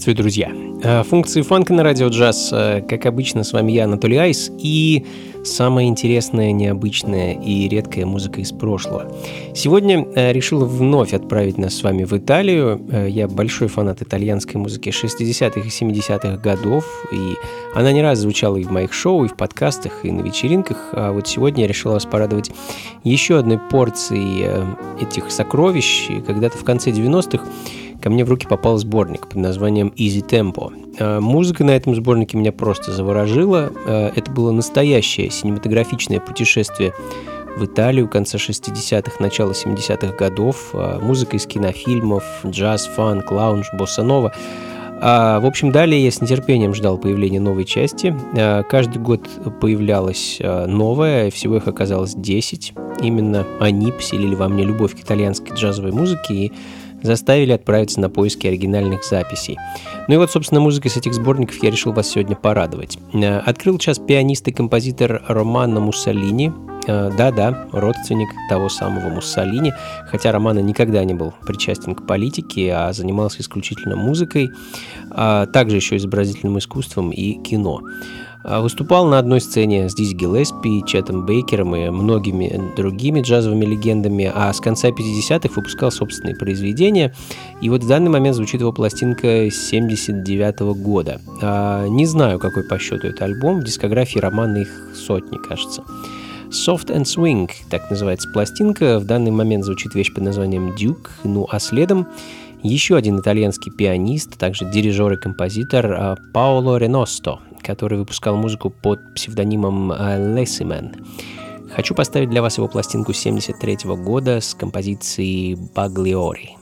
Приветствую, друзья! Э, функции фанка на радио джаз, э, как обычно, с вами я, Анатолий Айс, и самая интересная, необычная и редкая музыка из прошлого. Сегодня э, решил вновь отправить нас с вами в Италию. Я большой фанат итальянской музыки 60-х и 70-х годов, и она не раз звучала и в моих шоу, и в подкастах, и на вечеринках. А вот сегодня я решил вас порадовать еще одной порцией этих сокровищ. Когда-то в конце 90-х ко мне в руки попал сборник под названием Easy Tempo. А, музыка на этом сборнике меня просто заворожила. А, это было настоящее синематографичное путешествие в Италию конца 60-х, начала 70-х годов. А, музыка из кинофильмов, джаз, фанк, лаунж, босса-нова. В общем, далее я с нетерпением ждал появления новой части. Каждый год появлялась новая, всего их оказалось 10. Именно они поселили во мне любовь к итальянской джазовой музыке и заставили отправиться на поиски оригинальных записей. Ну и вот, собственно, музыкой с этих сборников я решил вас сегодня порадовать. Э, открыл час пианист и композитор Романо Муссолини. Э, да-да, родственник того самого Муссолини, хотя Романо никогда не был причастен к политике, а занимался исключительно музыкой, а также еще изобразительным искусством и кино. А, выступал на одной сцене с Дизи Гиллеспи, Четом Бейкером и многими другими джазовыми легендами, а с конца 50-х выпускал собственные произведения. И вот в данный момент звучит его пластинка 79 -го года. А, не знаю, какой по счету это альбом, в дискографии романа их сотни, кажется. Soft and Swing, так называется пластинка. В данный момент звучит вещь под названием Duke. Ну а следом еще один итальянский пианист, также дирижер и композитор а, Паоло Реносто, который выпускал музыку под псевдонимом э, Лессимен. Хочу поставить для вас его пластинку 73 года с композицией «Баглиори».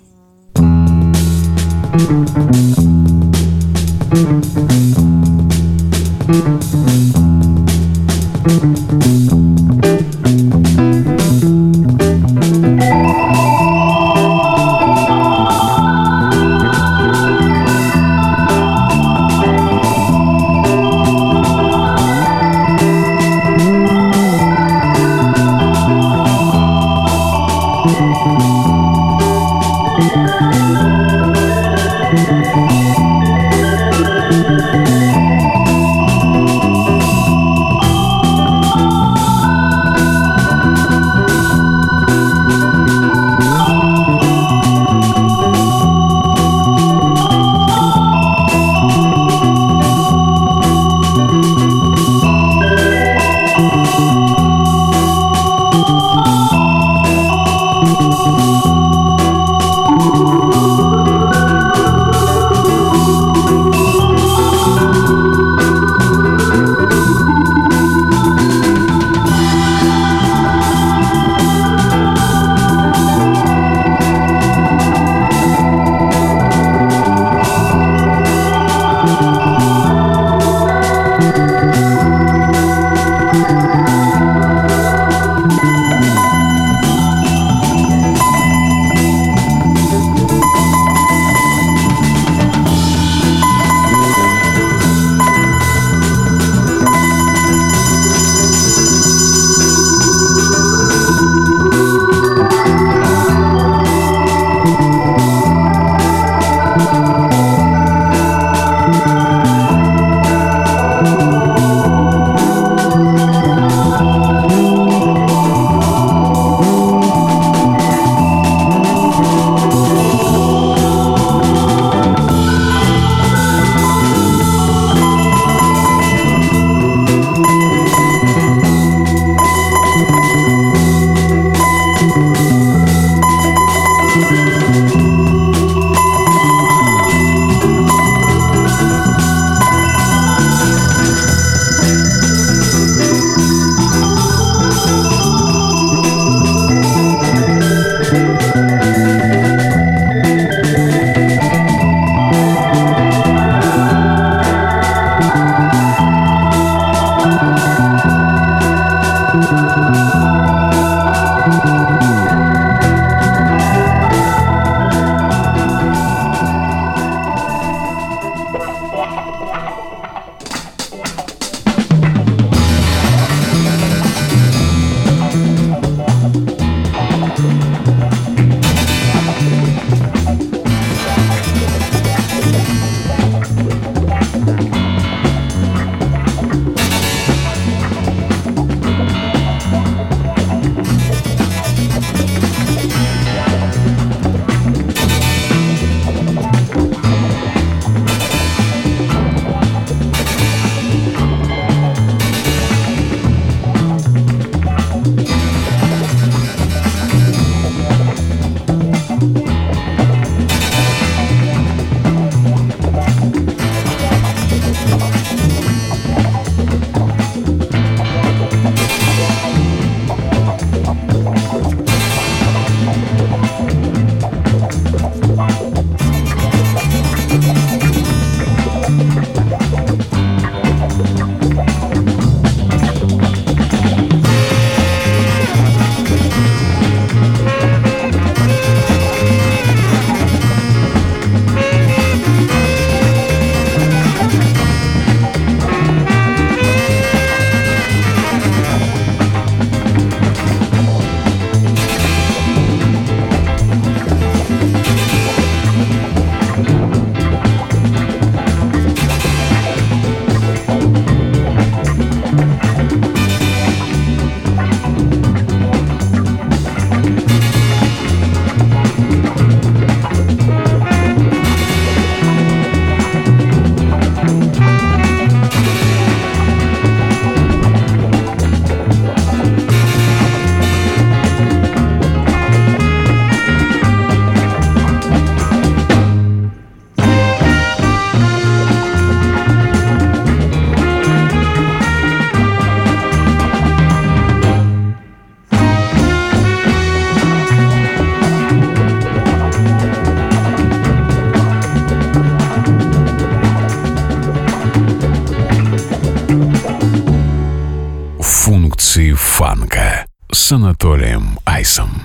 Функции фанка с Анатолием Айсом.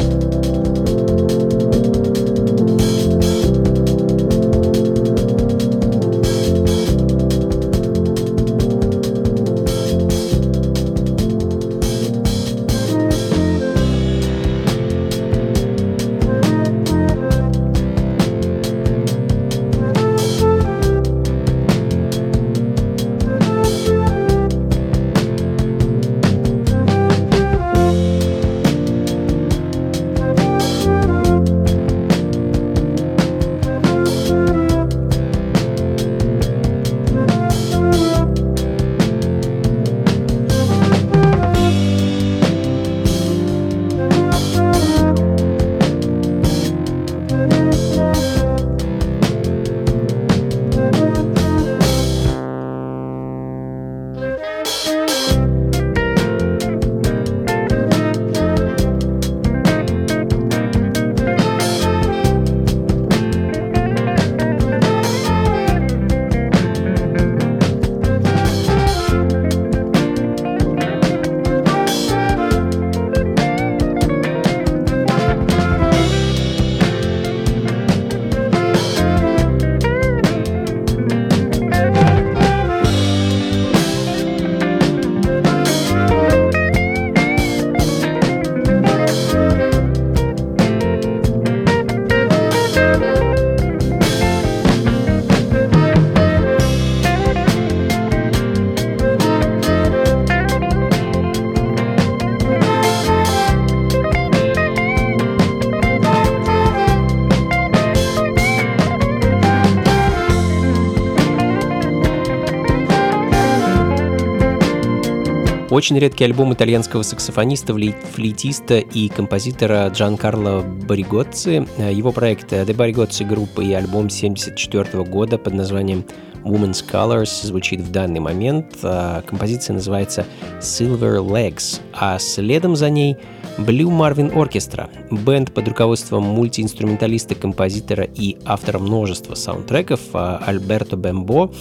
Очень редкий альбом итальянского саксофониста, флейтиста и композитора Джан Карло Баригоцци. Его проект The Barigozzi Group и альбом 1974 года под названием Woman's Colors звучит в данный момент. А, композиция называется Silver Legs, а следом за ней Blue Marvin Orchestra, бенд под руководством мультиинструменталиста, композитора и автора множества саундтреков а, Альберто Бембо.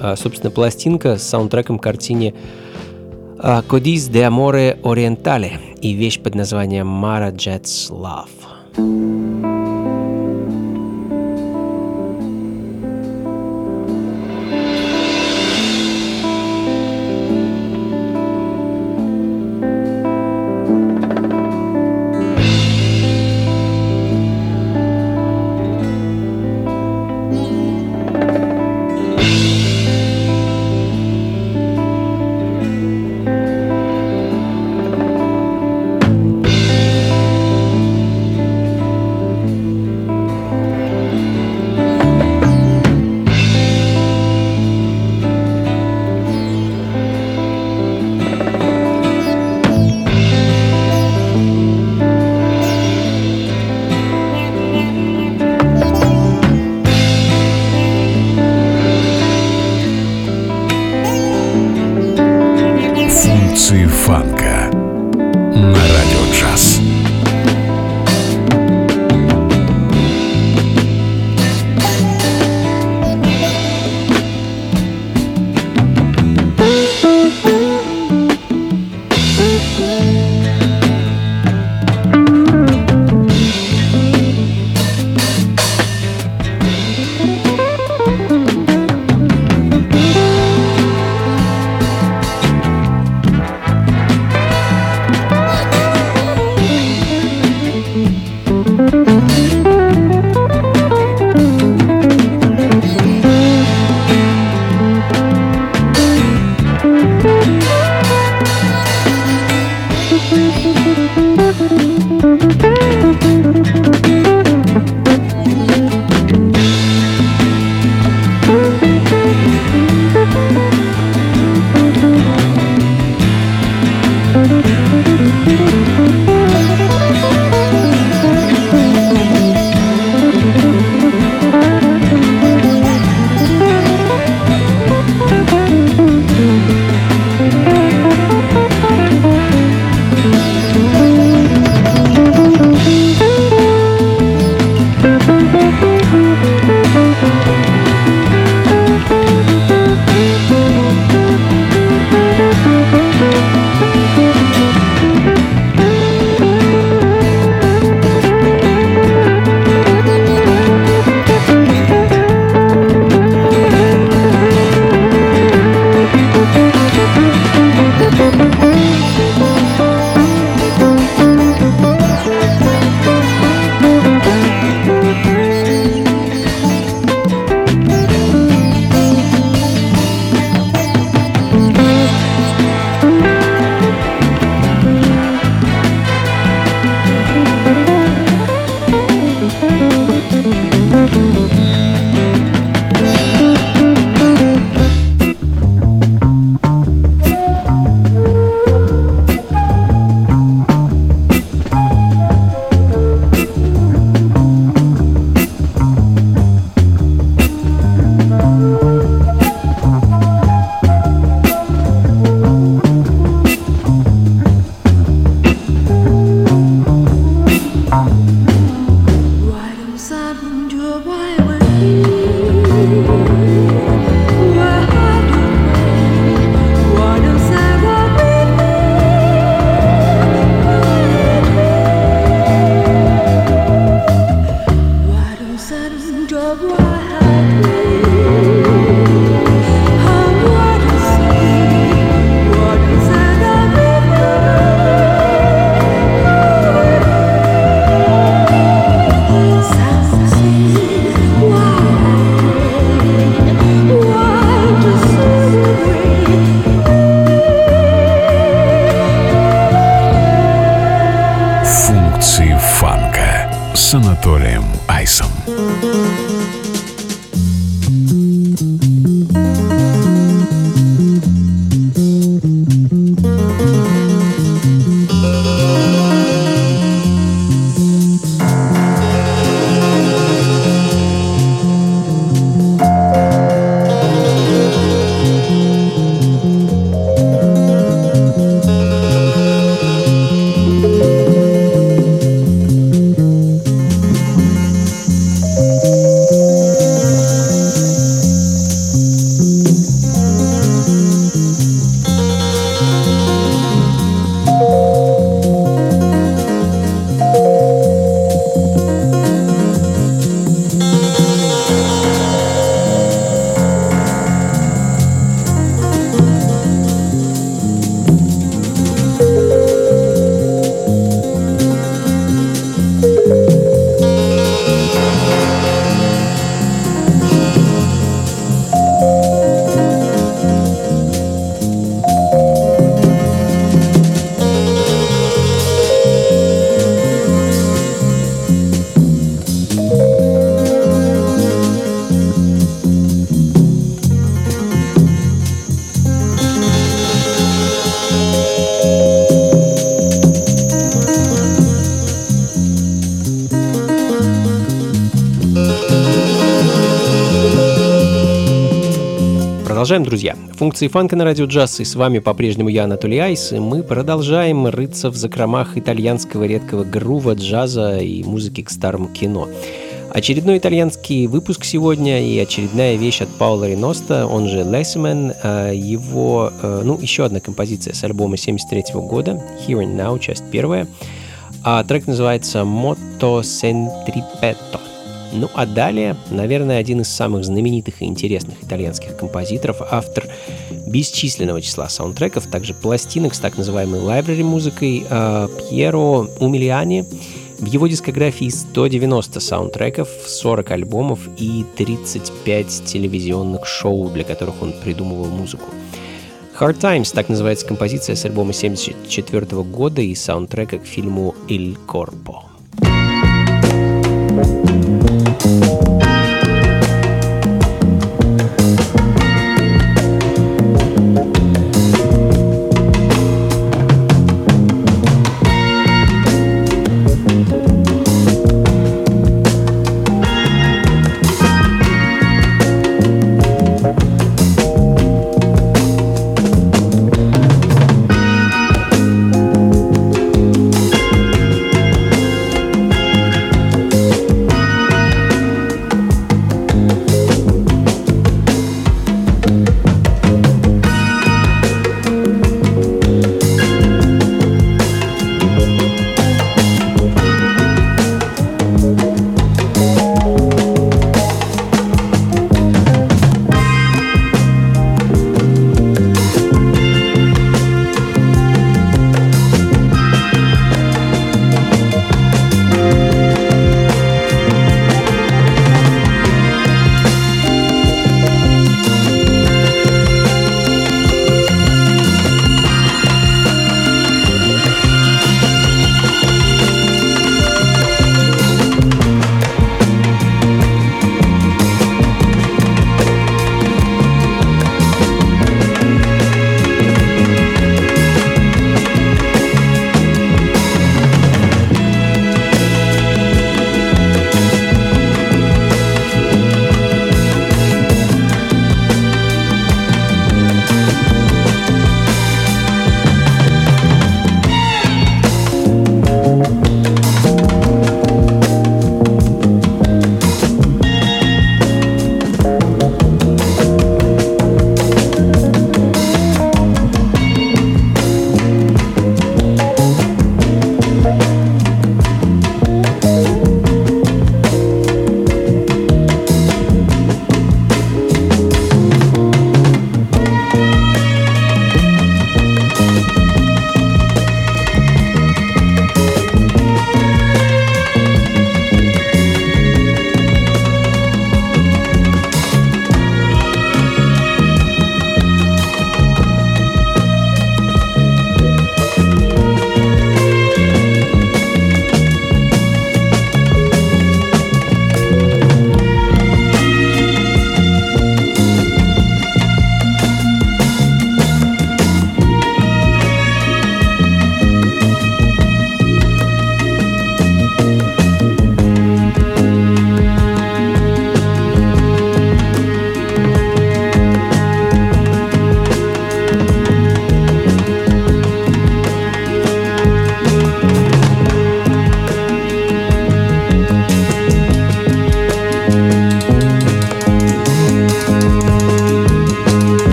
А, собственно, пластинка с саундтреком к картине Codiz de Amore Orientale и вещь под названием Mara Jet's Love. Продолжаем, друзья. Функции фанка на радио джаз, и с вами по-прежнему я, Анатолий Айс, и мы продолжаем рыться в закромах итальянского редкого грува, джаза и музыки к старому кино. Очередной итальянский выпуск сегодня и очередная вещь от Паула Реноста, он же Lessman, а, его, э, ну, еще одна композиция с альбома 73 года, Here and Now, часть первая. А трек называется «Motto Centripeto». Ну а далее, наверное, один из самых знаменитых и интересных итальянских композиторов, автор бесчисленного числа саундтреков, также пластинок с так называемой library музыкой э, Пьеро Умилиани. В его дискографии 190 саундтреков, 40 альбомов и 35 телевизионных шоу, для которых он придумывал музыку. Hard Times, так называется композиция с альбома 1974 года и саундтрека к фильму «Il Corpo».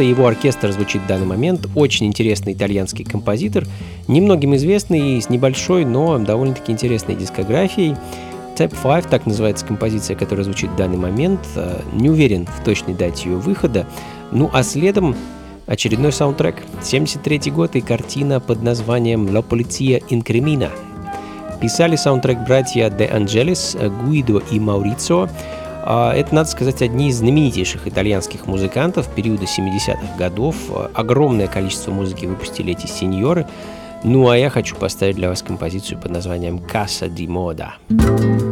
Болотто, его оркестр звучит в данный момент. Очень интересный итальянский композитор, немногим известный, с небольшой, но довольно-таки интересной дискографией. Step 5, так называется композиция, которая звучит в данный момент. Э, не уверен в точной дате ее выхода. Ну а следом очередной саундтрек. 73 год и картина под названием «La Polizia Incrimina». Писали саундтрек братья Де Анджелес, Гуидо и Маурицио. А, это, надо сказать, одни из знаменитейших итальянских музыкантов периода 70-х годов. Огромное количество музыки выпустили эти сеньоры. Ну а я хочу поставить для вас композицию под названием «Casa di Moda». avvicini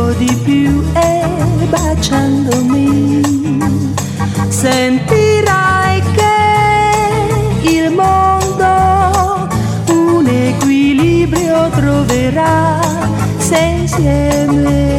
po' di più e baciandomi sentirai che il mondo un equilibrio troverà se insieme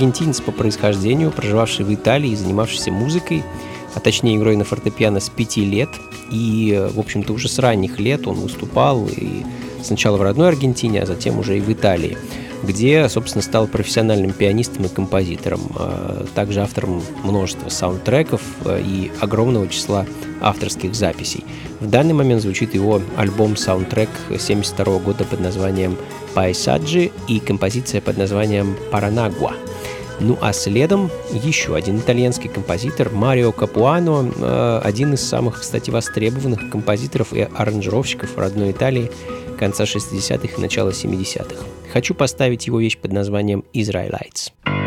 аргентинец по происхождению, проживавший в Италии и занимавшийся музыкой, а точнее игрой на фортепиано с пяти лет. И, в общем-то, уже с ранних лет он выступал и сначала в родной Аргентине, а затем уже и в Италии где, собственно, стал профессиональным пианистом и композитором, а также автором множества саундтреков э, и огромного числа авторских записей. В данный момент звучит его альбом-саундтрек 1972 года под названием «Пайсаджи» и композиция под названием «Паранагуа». Ну а следом еще один итальянский композитор Марио Капуано, э, один из самых, кстати, востребованных композиторов и аранжировщиков родной Италии конца 60-х и начала 70-х. Хочу поставить его вещь под названием «Israelites». функции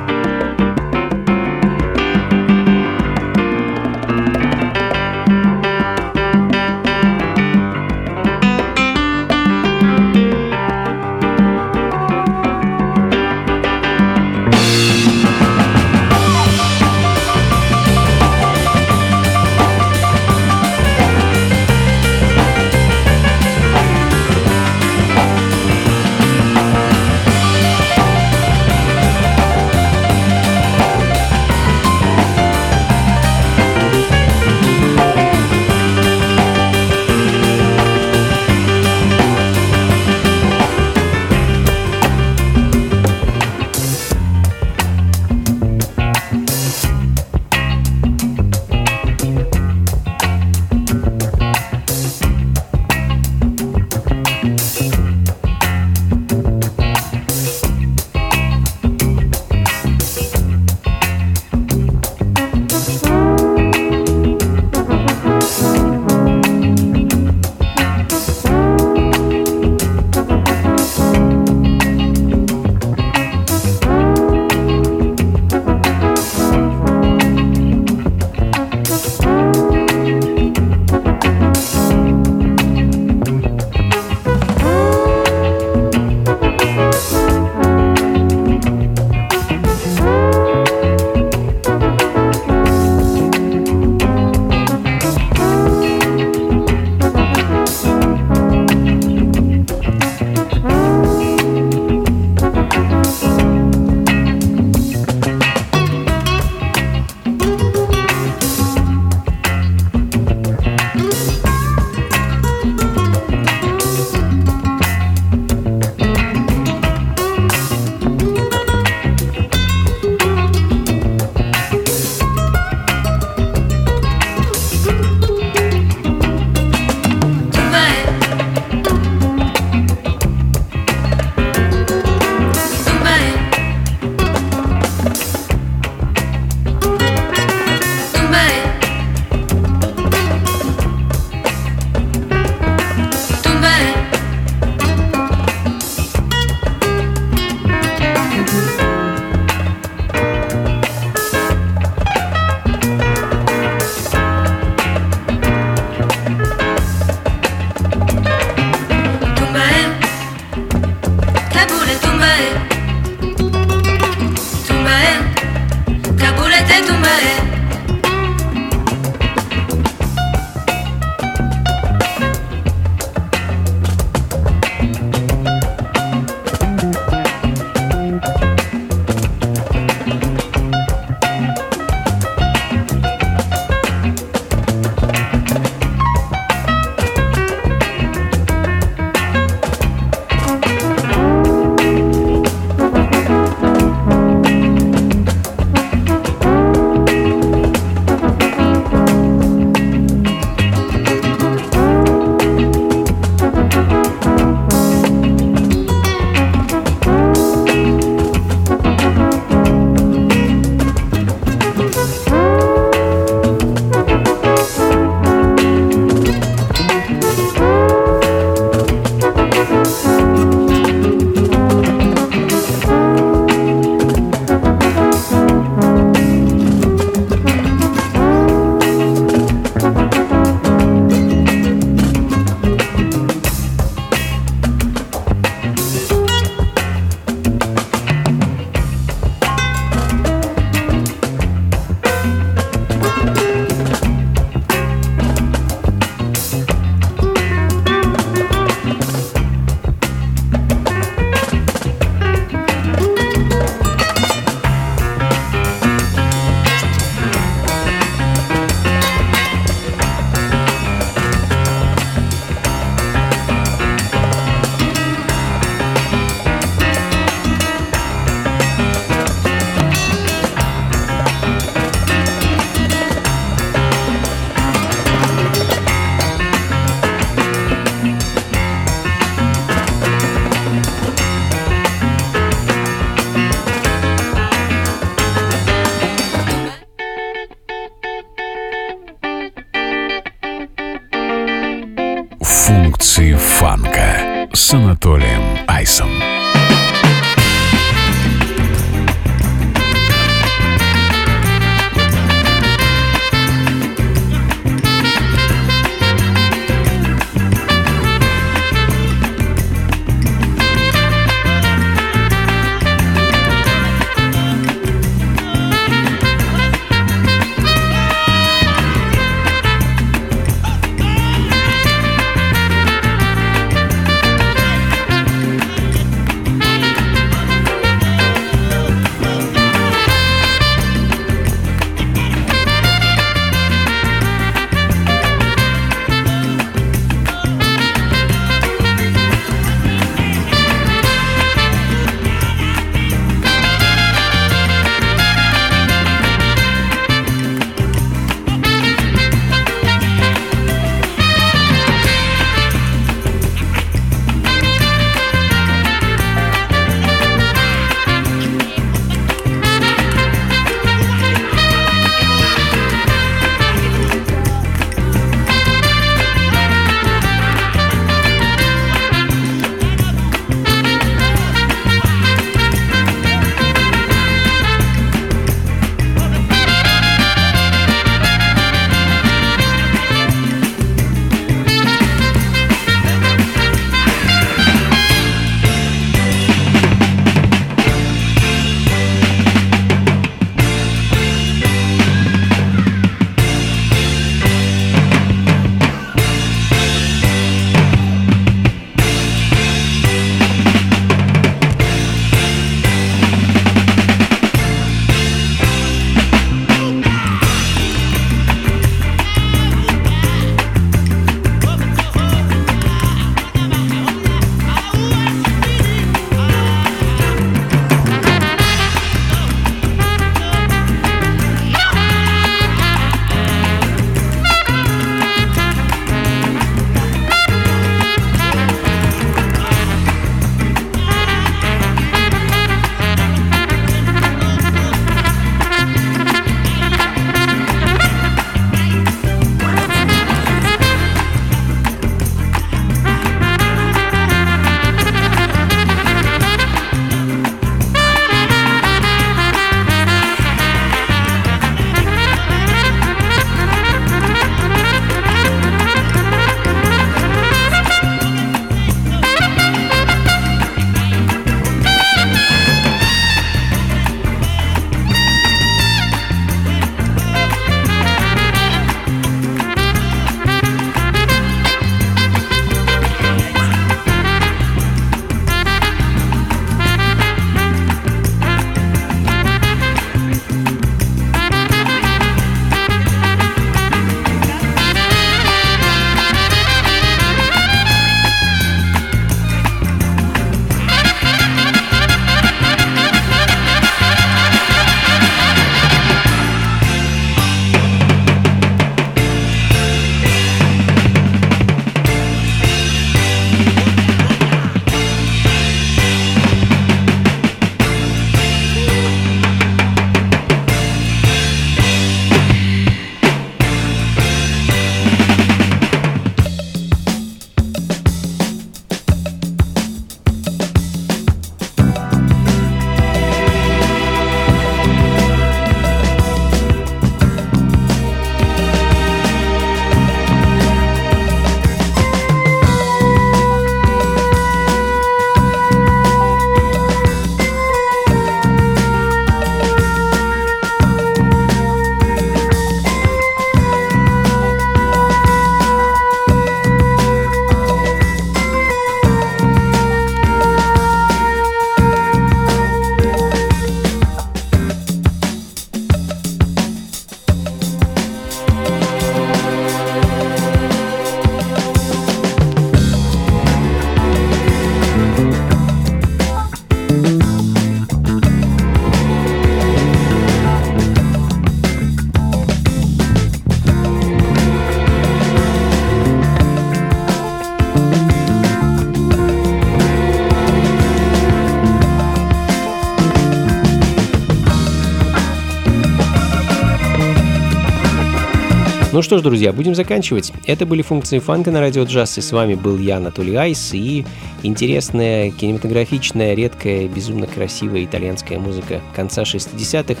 Ну что ж, друзья, будем заканчивать. Это были функции фанка на радио джаз, и с вами был я, Анатолий Айс, и интересная, кинематографичная, редкая, безумно красивая итальянская музыка конца 60-х,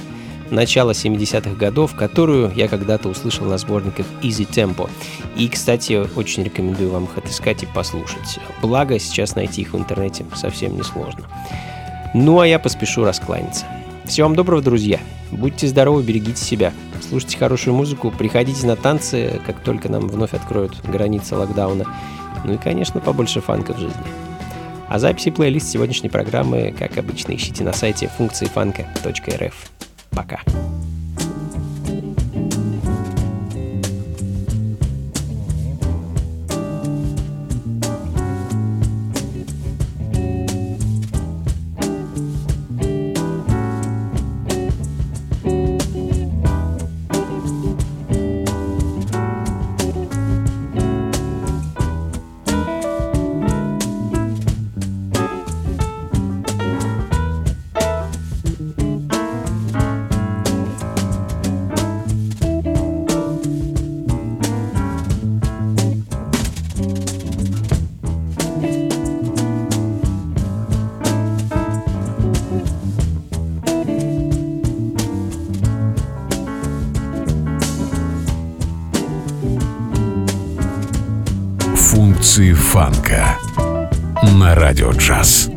начала 70-х годов, которую я когда-то услышал на сборниках Easy Tempo. И, кстати, очень рекомендую вам их отыскать и послушать. Благо, сейчас найти их в интернете совсем несложно. Ну а я поспешу раскланяться. Всего вам доброго, друзья. Будьте здоровы, берегите себя. Слушайте хорошую музыку, приходите на танцы, как только нам вновь откроют границы локдауна. Ну и, конечно, побольше фанка в жизни. А записи плейлист сегодняшней программы, как обычно, ищите на сайте функции фанка.рф. Пока. Радио джаз.